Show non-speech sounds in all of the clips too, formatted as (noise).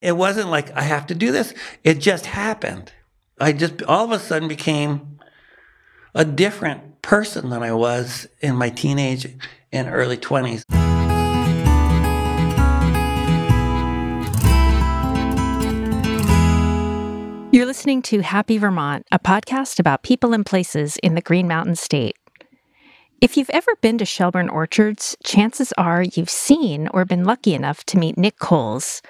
It wasn't like I have to do this. It just happened. I just all of a sudden became a different person than I was in my teenage and early 20s. You're listening to Happy Vermont, a podcast about people and places in the Green Mountain State. If you've ever been to Shelburne Orchards, chances are you've seen or been lucky enough to meet Nick Cowles.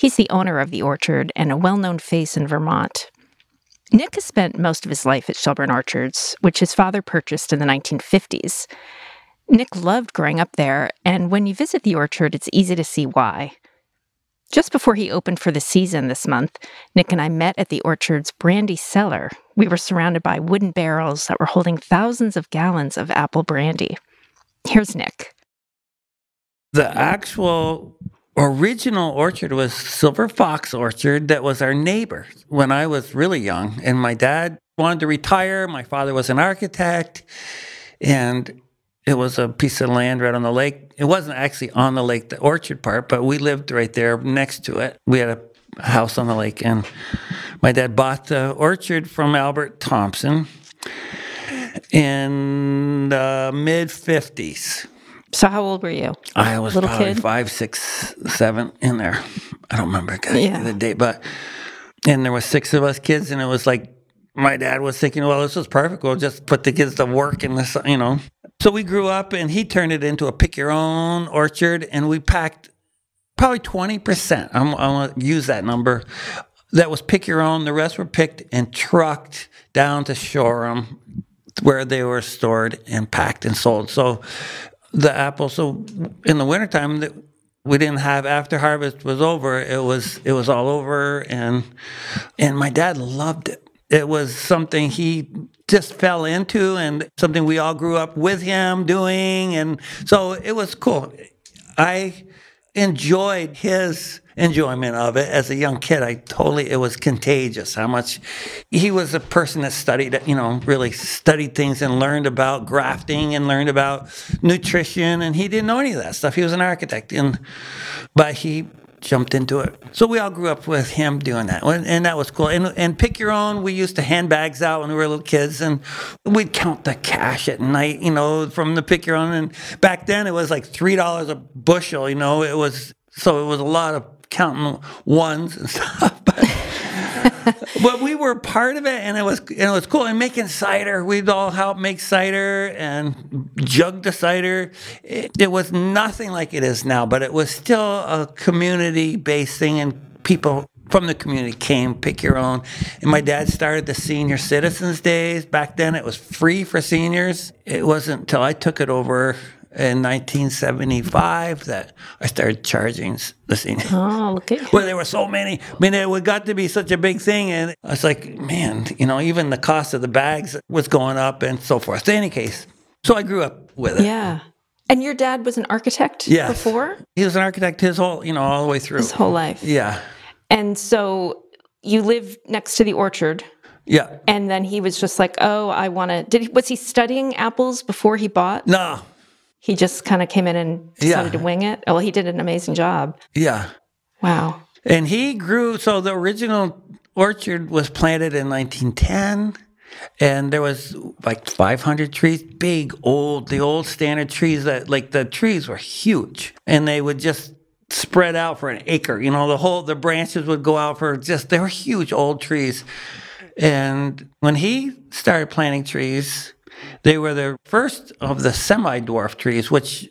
He's the owner of the orchard and a well known face in Vermont. Nick has spent most of his life at Shelburne Orchards, which his father purchased in the 1950s. Nick loved growing up there, and when you visit the orchard, it's easy to see why. Just before he opened for the season this month, Nick and I met at the orchard's brandy cellar. We were surrounded by wooden barrels that were holding thousands of gallons of apple brandy. Here's Nick. The actual original orchard was Silver Fox Orchard that was our neighbor when I was really young. And my dad wanted to retire. My father was an architect. And it was a piece of land right on the lake. It wasn't actually on the lake, the orchard part, but we lived right there next to it. We had a house on the lake, and my dad bought the orchard from Albert Thompson in the mid 50s. So, how old were you? I was Little probably kid? five, six, seven in there. I don't remember Yeah. the date, but and there was six of us kids, and it was like my dad was thinking, well, this is perfect. We'll just put the kids to work in this, you know. So we grew up, and he turned it into a pick your own orchard, and we packed probably twenty percent. I'm, I'm gonna use that number. That was pick your own. The rest were picked and trucked down to Shoreham, where they were stored and packed and sold. So the apples. So in the wintertime, that we didn't have after harvest was over. It was it was all over, and and my dad loved it. It was something he just fell into, and something we all grew up with him doing, and so it was cool. I enjoyed his enjoyment of it as a young kid. I totally, it was contagious how much he was a person that studied, you know, really studied things and learned about grafting and learned about nutrition. And he didn't know any of that stuff. He was an architect, and but he jumped into it. So we all grew up with him doing that, and that was cool. And and pick your own. We used to hand bags out when we were little kids, and we'd count the cash at night, you know, from the pick your own. And back then it was like three dollars a bushel, you know. It was so it was a lot of counting ones and (laughs) stuff, but. but we were part of it, and it was and it was cool. And making cider, we'd all help make cider and jug the cider. It, it was nothing like it is now, but it was still a community-based thing, and people from the community came, pick your own. And my dad started the senior citizens days. Back then, it was free for seniors. It wasn't until I took it over in 1975 that I started charging the seniors. Oh, look at (laughs) Well, there were so many. I mean, it got to be such a big thing, and I was like, man, you know, even the cost of the bags was going up and so forth. In any case, so I grew up with it. Yeah. And your dad was an architect Yes. before He was an architect his whole, you know, all the way through. his whole life. Yeah, And so you live next to the orchard. yeah. And then he was just like, "Oh, I want to." Did he, was he studying apples before he bought? No, He just kind of came in and decided Yeah. to wing it. Oh, well, he did an amazing job. yeah. Wow. And he grew. So the original orchard was planted in 1910, and there was like 500 trees, big old, the old standard trees that like the trees were huge, and they would just spread out for an acre. You know, the whole the branches would go out for just they were huge old trees. And when he started planting trees, they were the first of the semi-dwarf trees, which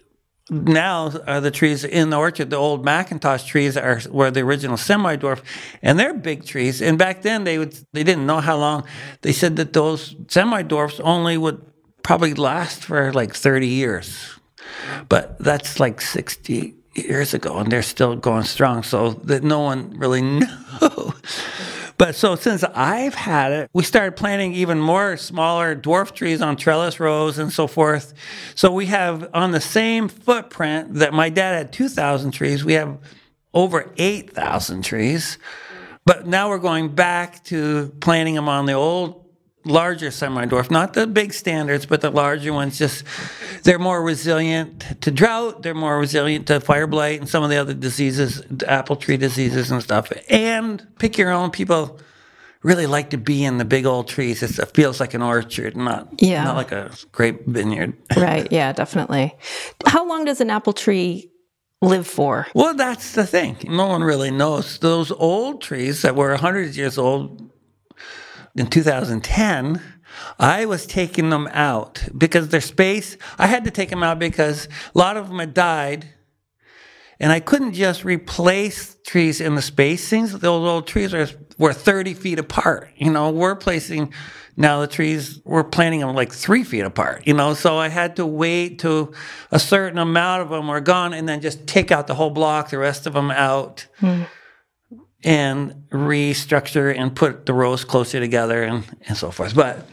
now are the trees in the orchard. The old McIntosh trees are were the original semi-dwarf, and they're big trees. And back then they would they didn't know how long. They said that those semi-dwarfs only would probably last for like 30 years, but that's like 60 years ago, and they're still going strong. So that no one really (laughs) knew. But so since I've had it, we started planting even more smaller dwarf trees on trellis rows and so forth. So we have on the same footprint that my dad had 2,000 trees, we have over 8,000 trees. But now we're going back to planting them on the old larger semi-dwarf, not the big standards, but the larger ones. Just they're more resilient to drought. They're more resilient to fire blight and some of the other diseases, apple tree diseases and stuff. And pick your own. People really like to be in the big old trees. It's, it feels like an orchard, not Yeah. not like a grape vineyard. (laughs) Right. Yeah, definitely. How long does an apple tree live for? Well, that's the thing. No one really knows. Those old trees that were 100 years old in 2010, I was taking them out because their space, I had to take them out because a lot of them had died. And I couldn't just replace trees in the spacings. Those old trees are, were 30 feet apart. You know, we're placing now the trees, we're planting them like three feet apart, you know. So I had to wait till a certain amount of them were gone and then just take out the whole block, the rest of them out, hmm. And restructure and put the rows closer together and, and so forth. But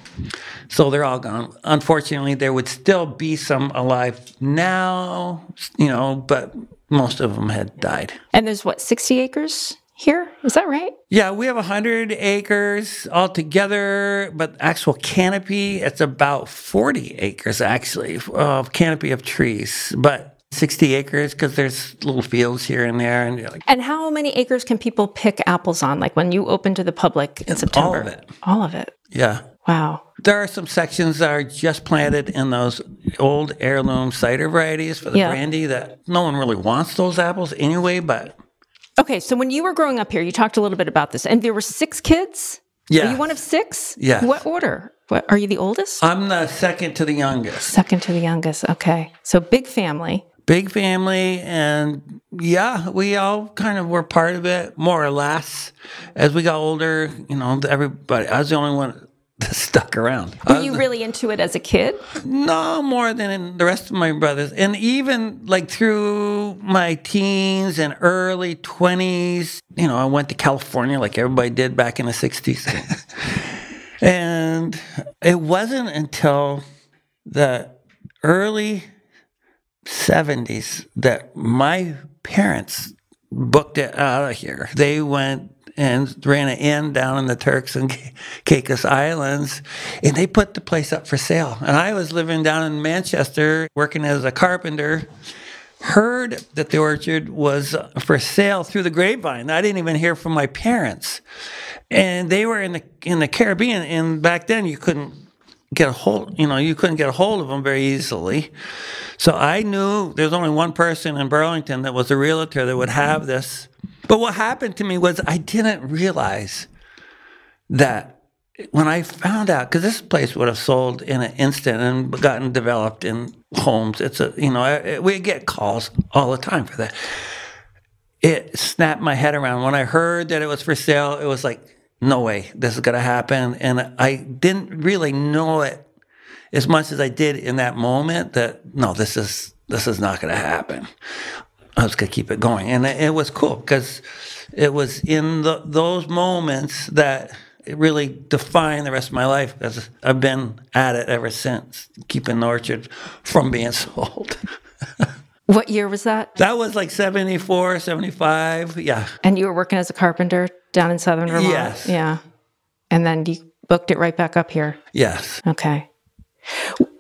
so they're all gone. Unfortunately, there would still be some alive now, you know, but most of them had died. And there's what, 60 acres here? Is that right? Yeah, we have 100 acres altogether, but actual canopy, it's about 40 acres actually of canopy of trees, but 60 acres because there's little fields here and there. And like, And how many acres can people pick apples on? Like when you open to the public in September? all of it. All of it. yeah. Wow. There are some sections that are just planted in those old heirloom cider varieties for the Yeah. brandy that no one really wants those apples anyway, but Okay, so when you were growing up here, you talked a little bit about this, and there were six kids. Yeah. Are you one of six? Yes. What order? What are you the oldest? I'm the second to the youngest. Second to the youngest. Okay, so big family. Big family and yeah we all kind of were part of it more or less. As we got older you know everybody i was the only one (laughs) that stuck around. Were you really into it as a kid? no more than in the rest of my brothers. And even like through my teens and early 20s you know i went to california like everybody did back in the 60s (laughs) and it wasn't until the early 70s that my parents booked it out of here. They went and ran an inn down in the Turks and Caicos Islands, and they put the place up for sale. And I was living down in Manchester, working as a carpenter. Heard that the orchard was for sale through the grapevine. I didn't even hear from my parents, and they were in the in the Caribbean. And back then, you couldn't get a hold. You know, you couldn't get a hold of them very easily. So I knew there's only one person in Burlington that was a realtor that would have mm-hmm. this. But what happened to me was I didn't realize that when I found out, because this place would have sold in an instant and gotten developed in homes. It's a, you know, we get calls all the time for that. It snapped my head around. When I heard that it was for sale, it was like, no way, this is going to happen. And I didn't really know it as much as I did in that moment that no, this is this is not going to happen. I was going to keep it going, and it, it was cool because it was in the, those moments that it really defined the rest of my life because I've been at it ever since, keeping the orchard from being (laughs) sold. What year was that? that was like 74, 75. Yeah. And you were working as a carpenter down in southern Vermont? Yes. Yeah. And then you booked it right back up here. Yes. Okay.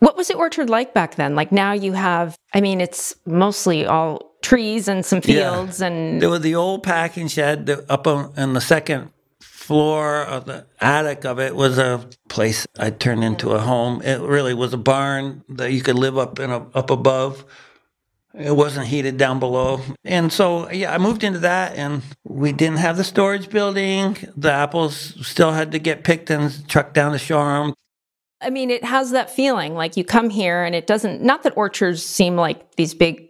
What was the orchard like back then? Like now you have, I mean, it's mostly all trees and some Yeah. fields and There was the old packing shed up on, on the second floor of the attic of it was a place I turned into a home. It really was a barn that you could live up in a, up above. It wasn't heated down below. And so, yeah, I moved into that and we didn't have the storage building. The apples still had to get picked and trucked down to Shoreham. I mean, it has that feeling like you come here and it doesn't, not that orchards seem like these big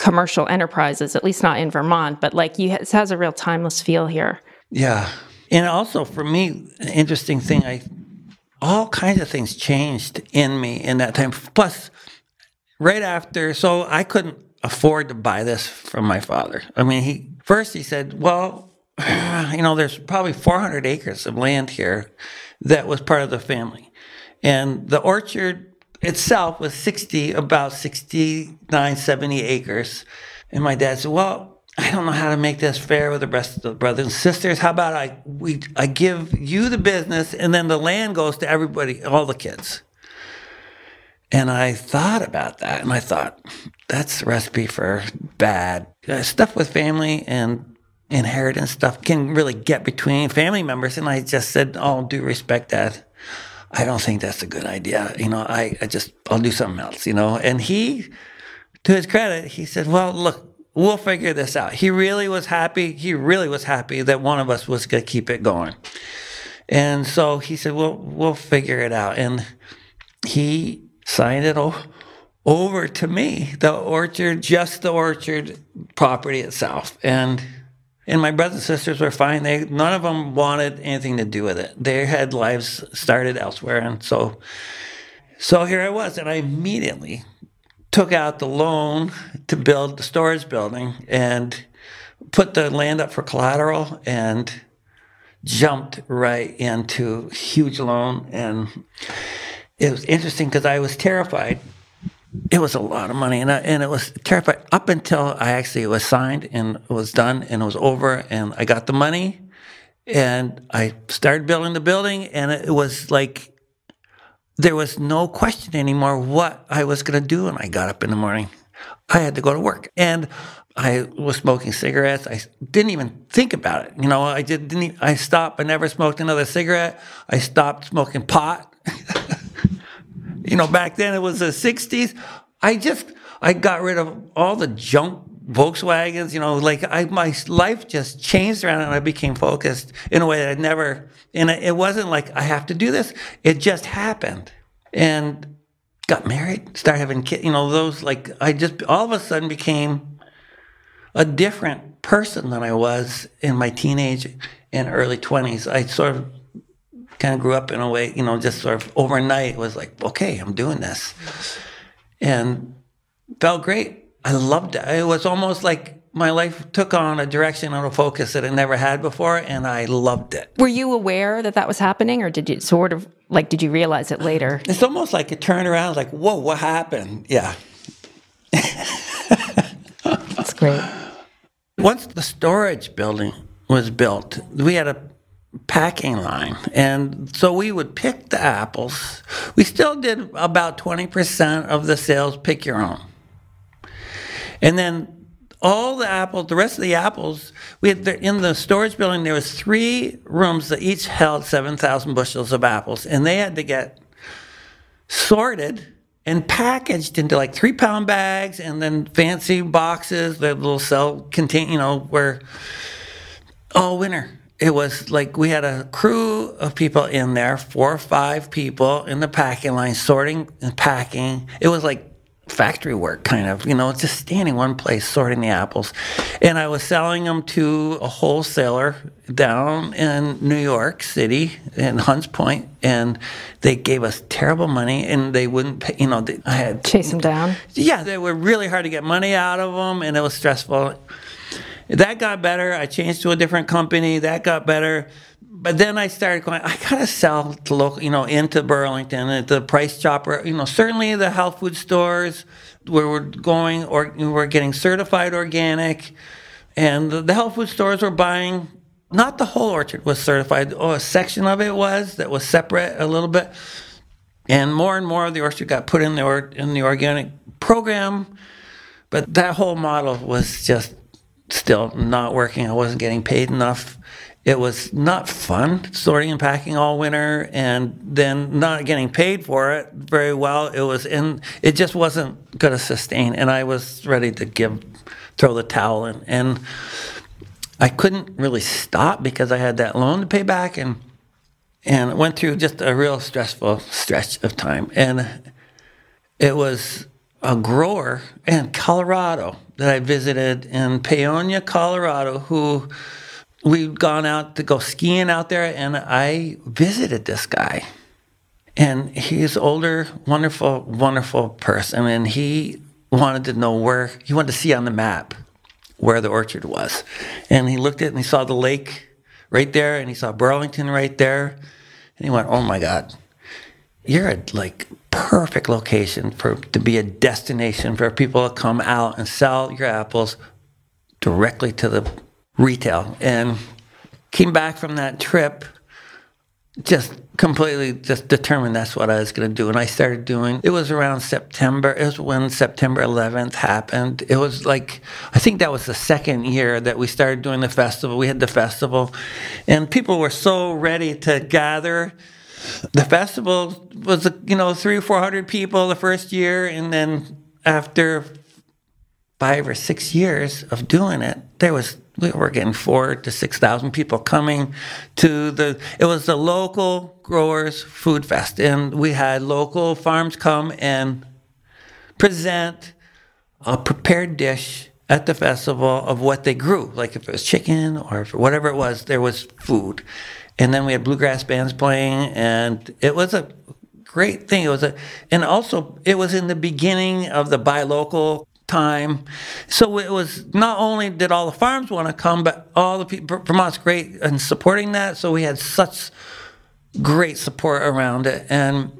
commercial enterprises, at least not in Vermont, but like you, it has a real timeless feel here. Yeah. And also for me, an interesting thing, I all kinds of things changed in me in that time. Plus, right after, so I couldn't afford to buy this from my father. I mean, he first he said, "Well, (sighs) you know, there's probably 400 acres of land here that was part of the family, and the orchard itself was 60, about 69, 70 acres." And my dad said, "Well." I don't know how to make this fair with the rest of the brothers and sisters. How about I we I give you the business and then the land goes to everybody, all the kids. And I thought about that and I thought, that's recipe for bad. Uh, stuff with family and inheritance stuff can really get between family members. And I just said, Oh, do respect that. I don't think that's a good idea. You know, I, I just, I'll do something else, you know. And he, to his credit, he said, Well, look, we'll figure this out. He really was happy. He really was happy that one of us was going to keep it going. And so he said, Well, we'll figure it out. And he signed it over to me, the orchard, just the orchard property itself. And and my brothers and sisters were fine. They none of them wanted anything to do with it. They had lives started elsewhere, and so so here I was, and I immediately took out the loan to build the storage building and put the land up for collateral and jumped right into huge loan and it was interesting because I was terrified it was a lot of money, and I, and it was terrifying up until I actually was signed and it was done and it was over, and I got the money, and I started building the building, and it was like there was no question anymore what I was going to do. And I got up in the morning, I had to go to work, and I was smoking cigarettes. I didn't even think about it. You know, I didn't. Even, I stopped. I never smoked another cigarette. I stopped smoking pot. (laughs) you know, back then it was the 60s. I just, I got rid of all the junk Volkswagens, you know, like I, my life just changed around and I became focused in a way that I'd never, and it wasn't like I have to do this. It just happened. And got married, started having kids, you know, those like, I just all of a sudden became a different person than I was in my teenage and early 20s. I sort of kind of grew up in a way, you know, just sort of overnight was like, okay, I'm doing this. And felt great. I loved it. It was almost like my life took on a direction and a focus that it never had before, and I loved it. Were you aware that that was happening, or did you sort of like, did you realize it later? It's almost like it turned around, like, whoa, what happened? Yeah. That's great. Once the storage building was built, we had a packing line. And so we would pick the apples. We still did about 20% of the sales pick your own. And then all the apples, the rest of the apples, we had the, in the storage building there was three rooms that each held 7,000 bushels of apples and they had to get sorted and packaged into like three pound bags and then fancy boxes that will sell contain, you know, where all winter it was like we had a crew of people in there, four or five people in the packing line, sorting and packing. It was like factory work, kind of, you know, just standing one place sorting the apples. And I was selling them to a wholesaler down in New York City in Hunts Point, and they gave us terrible money, and they wouldn't pay. You know, they, I had chase them down. Yeah, they were really hard to get money out of them, and it was stressful. That got better. I changed to a different company. That got better. But then I started going, I gotta sell to local, you know, into Burlington at the Price Chopper. You know, certainly the health food stores where we're going or we're getting certified organic, and the, health food stores were buying. Not the whole orchard was certified. Oh, a section of it was that was separate a little bit, and more and more of the orchard got put in the or, in the organic program. But that whole model was just still not working. I wasn't getting paid enough. It was not fun sorting and packing all winter and then not getting paid for it very well. It was in it just wasn't going to sustain and I was ready to give throw the towel in and I couldn't really stop because I had that loan to pay back and and went through just a real stressful stretch of time and it was a grower in Colorado that I visited in Paonia, Colorado, who we'd gone out to go skiing out there, and I visited this guy. And he's older, wonderful, wonderful person, and he wanted to know where he wanted to see on the map where the orchard was. And he looked at it and he saw the lake right there, and he saw Burlington right there, and he went, "Oh my God, you're a like perfect location for to be a destination for people to come out and sell your apples directly to the retail. And came back from that trip just completely just determined that's what I was going to do. And I started doing, it was around September. It was when September 11th happened. It was like, I think that was the second year that we started doing the festival. We had the festival, and people were so ready to gather. The festival was, you know, three or 400 people the first year. And then after five or six years of doing it, there was we were getting four to six thousand people coming to the. It was the local growers food fest, and we had local farms come and present a prepared dish at the festival of what they grew. Like if it was chicken or whatever it was, there was food, and then we had bluegrass bands playing, and it was a great thing. It was a, and also it was in the beginning of the buy local time. So it was not only did all the farms want to come, but all the people, Vermont's great in supporting that. So we had such great support around it. And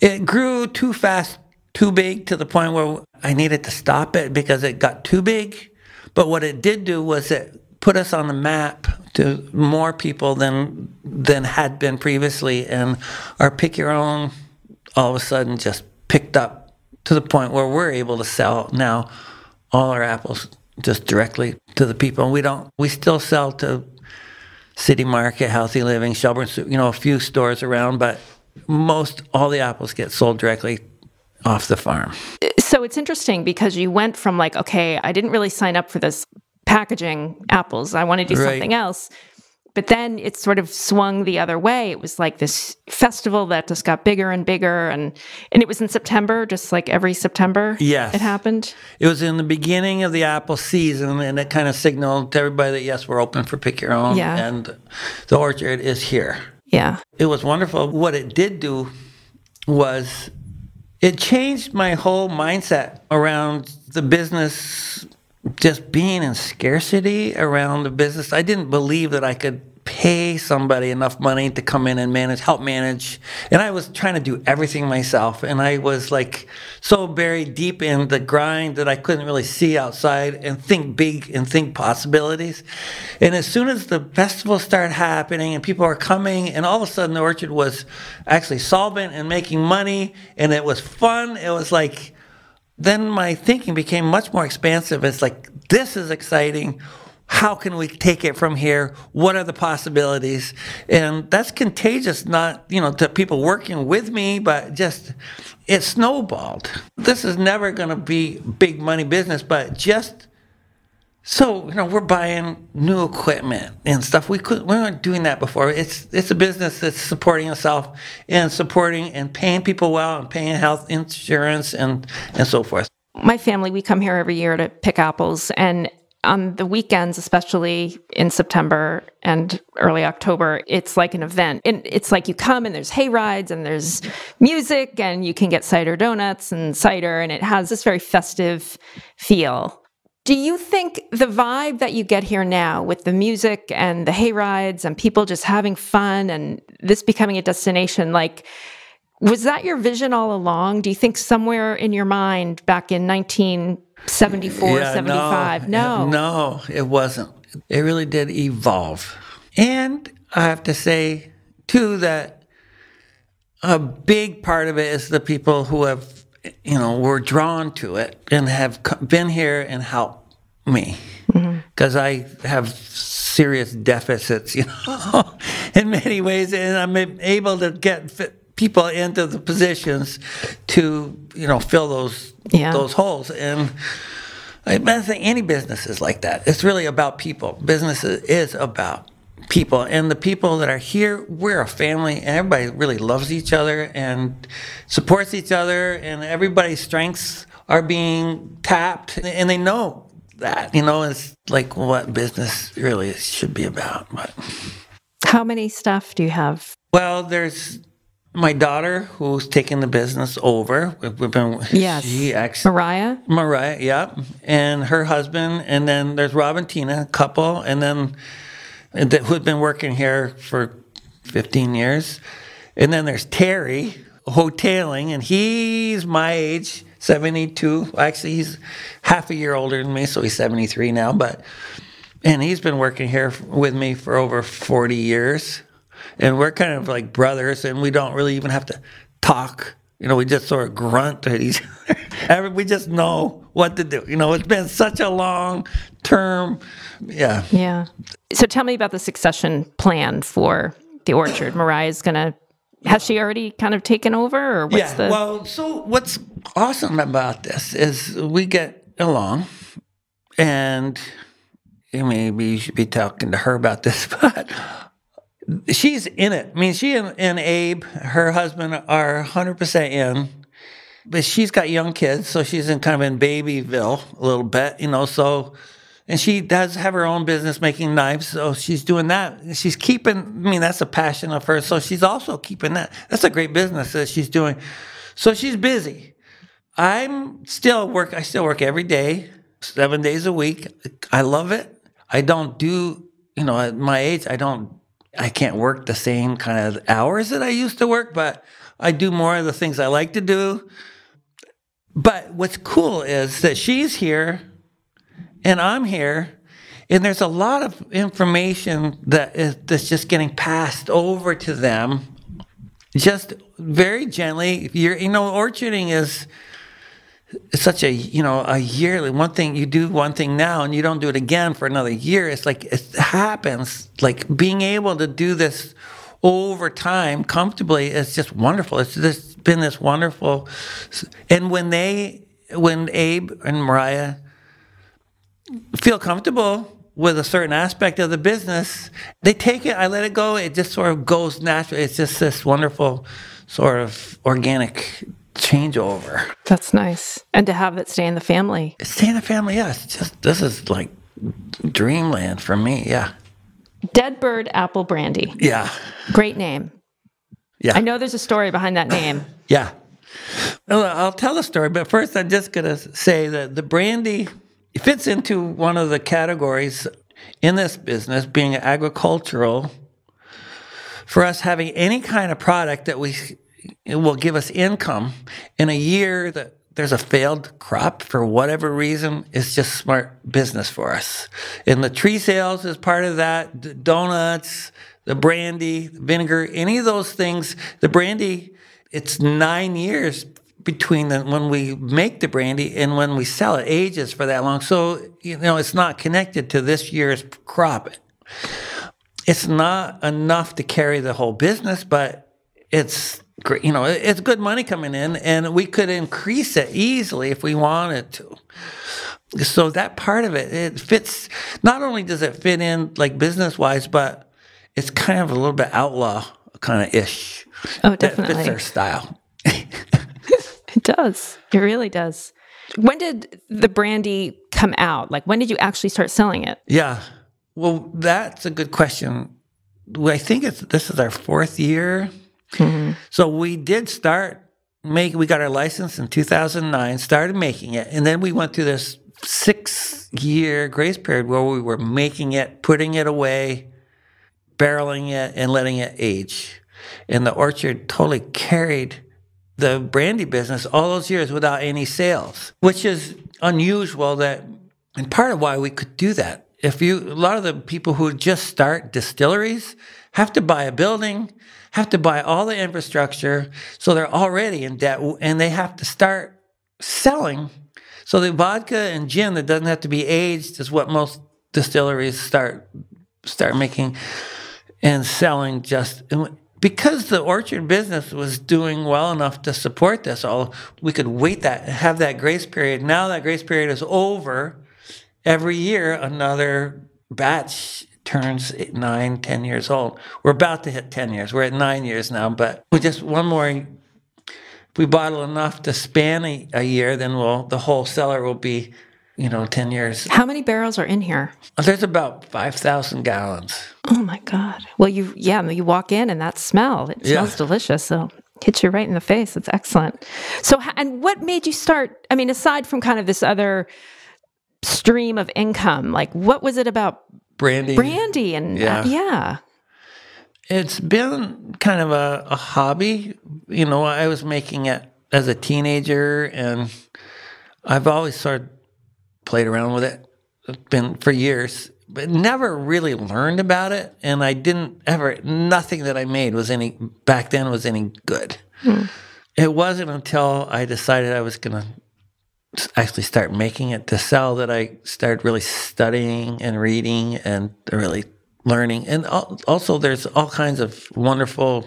it grew too fast, too big to the point where I needed to stop it because it got too big. But what it did do was it put us on the map to more people than than had been previously and our pick your own all of a sudden just picked up to the point where we're able to sell now all our apples just directly to the people. And we don't, we still sell to City Market, Healthy Living, Shelburne, you know, a few stores around, but most all the apples get sold directly off the farm. So it's interesting because you went from like, okay, I didn't really sign up for this packaging apples. I want to do right. something else. But then it sort of swung the other way. It was like this festival that just got bigger and bigger, and and it was in September, just like every September. Yes, it happened. It was in the beginning of the apple season, and it kind of signaled to everybody that yes, we're open for pick your own, yeah. and the orchard is here. Yeah, it was wonderful. What it did do was it changed my whole mindset around the business just being in scarcity around the business, I didn't believe that I could pay somebody enough money to come in and manage, help manage. And I was trying to do everything myself. And I was like so buried deep in the grind that I couldn't really see outside and think big and think possibilities. And as soon as the festival started happening and people are coming, and all of a sudden the orchard was actually solvent and making money and it was fun, it was like, then my thinking became much more expansive. It's like, this is exciting. How can we take it from here? What are the possibilities? And that's contagious, not, you know, to people working with me, but just it snowballed. This is never going to be big money business, but just so you know, we're buying new equipment and stuff. We could we weren't doing that before. It's it's a business that's supporting itself and supporting and paying people well and paying health insurance and and so forth. My family, we come here every year to pick apples, and on the weekends, especially in September and early October, it's like an event. And it's like you come and there's hay rides and there's music and you can get cider donuts and cider, and it has this very festive feel. Do you think the vibe that you get here now with the music and the hay rides and people just having fun and this becoming a destination, like, was that your vision all along? Do you think somewhere in your mind back in 1974, yeah, 75? No, no, it wasn't. It really did evolve. And I have to say, too, that a big part of it is the people who have you know, were drawn to it and have been here and helped me because mm-hmm. I have serious deficits, (laughs) you know, in many ways, and I'm able to get people into the positions to, you know, fill those yeah. those holes. And I think any business is like that. It's really about people. Business is about people and the people that are here we're a family and everybody really loves each other and supports each other and everybody's strengths are being tapped and they know that you know it's like what business really should be about but. How many staff do you have? Well there's my daughter who's taking the business over. We've been yes. she mariah? Mariah yeah and her husband and then there's rob and tina couple and then who'd been working here for 15 years. And then there's Terry hoteling, and he's my age, 72. Actually, he's half a year older than me, so he's 73 now. But and he's been working here with me for over 40 years, and we're kind of like brothers, and we don't really even have to talk. You know, we just sort of grunt at each other. (laughs) we just know what to do. You know, it's been such a long term. Yeah. Yeah. So tell me about the succession plan for the orchard. Mariah's going to has she already kind of taken over or what's yeah, the well so what's awesome about this is we get along and maybe you should be talking to her about this (laughs) but she's in it i mean she and, and abe her husband are 100% in but she's got young kids so she's in kind of in babyville a little bit you know so and she does have her own business making knives so she's doing that. She's keeping i mean that's a passion of hers. So she's also keeping that. That's a great business that she's doing. So she's busy. I'm still work i still work every day seven days a week. I love it. I don't do you know at my age i don't i can't work the same kind of hours that i used to work but i do more of the things i like to do. But what's cool is that she's here and I'm here, and there's a lot of information that is that's just getting passed over to them, just very gently. You're, you know, orcharding is such a you know a yearly one thing you do one thing now and you don't do it again for another year. It's like it happens. Like being able to do this over time comfortably is just wonderful. It's just been this wonderful and when they when abe and mariah feel comfortable with a certain aspect of the business, they take it, I let it go, it just sort of goes naturally. It's just this wonderful sort of organic changeover. That's nice. And to have it stay in the family. Stay in the family, yes. Yeah, just this is like dreamland for me, yeah. Dead Bird Apple Brandy. Yeah. Great name. Yeah. I know there's a story behind that name. (laughs) yeah. I'll tell a story, but first I'm just going to say that the brandy it fits into one of the categories in this business being agricultural. For us having any kind of product that we will give us income in a year that there's a failed crop for whatever reason it's just smart business for us. And the tree sales is part of that the donuts the brandy the vinegar any of those things. The brandy it's nine years between the, when we make the brandy and when we sell it ages for that long. So, you know, it's not connected to this year's crop. It's not enough to carry the whole business, but it's great. You know, it's good money coming in, and we could increase it easily if we wanted to. So that part of it, it fits. Not only does it fit in like business wise, but it's kind of a little bit outlaw kind of ish. Oh, definitely. That fits their style. It does. It really does. When did the brandy come out? Like, when did you actually start selling it? Yeah. Well, that's a good question. I think it's this is our fourth year. Mm-hmm. So we did start make. We got our license in 2009. Started making it, and then we went through this six year grace period where we were making it, putting it away, barreling it, and letting it age. And the orchard totally carried the brandy business all those years without any sales, which is unusual that and part of why we could do that. If you a lot of the people who just start distilleries have to buy a building, have to buy all the infrastructure, so they're already in debt and they have to start selling. So the vodka and gin that doesn't have to be aged is what most distilleries start start making and selling just because the orchard business was doing well enough to support this all we could wait that have that grace period. Now that grace period is over every year another batch turns nine ten years old. We're about to hit 10 years. We're at nine years now but we just one more if we bottle enough to span a, a year then we'll the whole cellar will be you know, 10 years. How many barrels are in here? There's about 5,000 gallons. Oh my God. Well, you, yeah, you walk in and that smell, it smells yeah. delicious. So hits you right in the face. It's excellent. So, and what made you start? I mean, aside from kind of this other stream of income, like what was it about brandy? Brandy and yeah. Uh, yeah. It's been kind of a, a hobby. You know, I was making it as a teenager, and I've always sort of played around with it. It's been for years, but never really learned about it. And I didn't ever. Nothing that I made was any back then was any good. Hmm. It wasn't until I decided I was going to actually start making it to sell that I started really studying and reading and really learning. And also, there's all kinds of wonderful.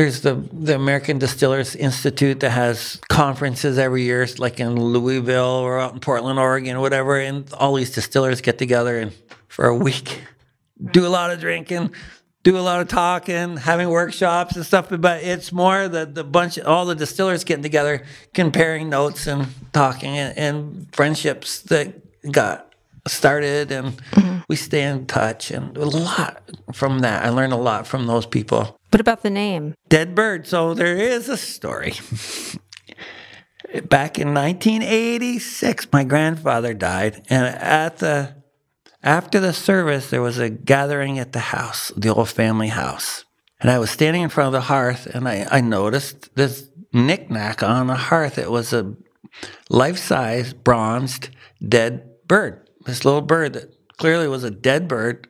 There's the the American Distillers Institute that has conferences every year, like in Louisville or out in Portland, Oregon, or whatever, and all these distillers get together and for a week (laughs) do a lot of drinking, do a lot of talking, having workshops and stuff. But it's more the the bunch, all the distillers getting together, comparing notes and talking, and, and friendships that got started, and mm-hmm. we stay in touch. And a lot from that, I learned a lot from those people. What about the name? Dead bird. So there is a story. Back in 1986, my grandfather died, and at the after the service, there was a gathering at the house, the old family house. And I was standing in front of the hearth and I, I noticed this knickknack on the hearth. It was a life size bronzed dead bird, this little bird that clearly was a dead bird.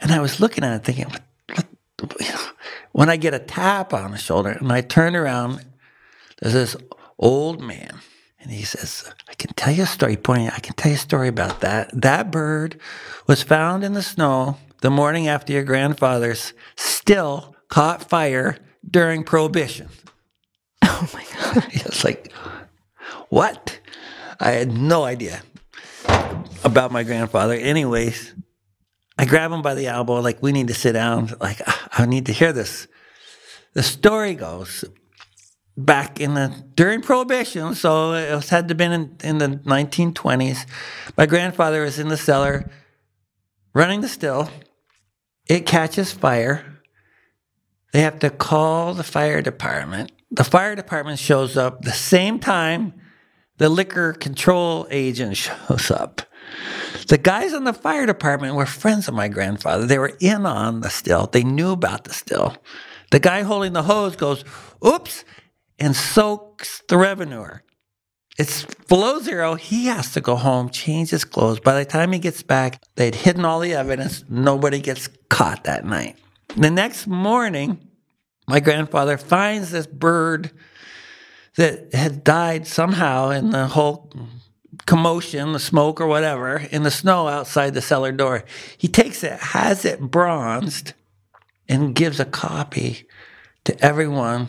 And I was looking at it thinking, what, when I get a tap on the shoulder and I turn around, there's this old man and he says, I can tell you a story, pointing, I can tell you a story about that. That bird was found in the snow the morning after your grandfather's still caught fire during Prohibition. (laughs) Oh my God. It's like, what? I had no idea about my grandfather. Anyways, I grab him by the elbow, like, we need to sit down. Like, I need to hear this. The story goes back in the during prohibition so it was, had to have been in, in the 1920s my grandfather was in the cellar running the still. It catches fire. They have to call the fire department. The fire department shows up the same time the liquor control agent (laughs) shows up the guys in the fire department were friends of my grandfather they were in on the still they knew about the still the guy holding the hose goes oops and soaks the revenuer. It's below zero. He has to go home, change his clothes. By the time he gets back, they'd hidden all the evidence. Nobody gets caught that night. The next morning, my grandfather finds this bird that had died somehow in the whole commotion, the smoke or whatever, in the snow outside the cellar door. He takes it, has it bronzed, and gives a copy to everyone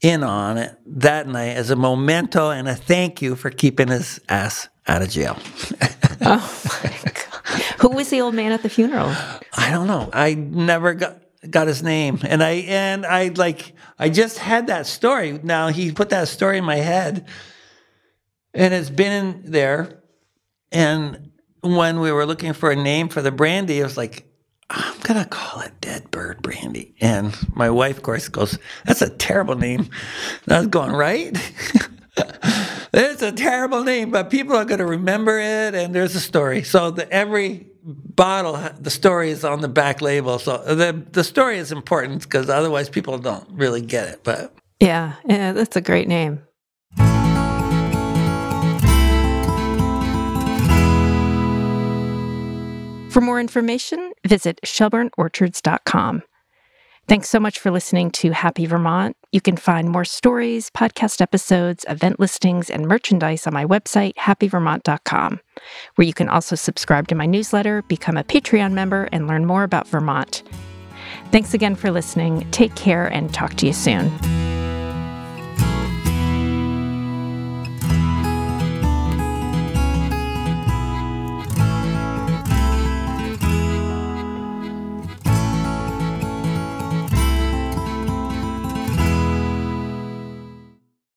in on it that night as a memento and a thank you for keeping his ass out of jail. (laughs) Oh my God. Who was the old man at the funeral? I don't know. I never got got his name, and I and I like I just had that story. Now he put that story in my head, and it's been in there. And when we were looking for a name for the brandy, it was like I'm gonna call it Dead Bird Brandy. And my wife, of course, goes, "That's a terrible name." And I was going, "Right." (laughs) it's a terrible name, but people are to remember it, and there's a story. So the, every bottle, the story is on the back label. So the the story is important because otherwise people don't really get it. But Yeah, yeah, that's a great name. For more information, visit shelburneorchards.com. Thanks so much for listening to Happy Vermont. You can find more stories, podcast episodes, event listings, and merchandise on my website, happyvermont.com, where you can also subscribe to my newsletter, become a Patreon member, and learn more about Vermont. Thanks again for listening. Take care and talk to you soon.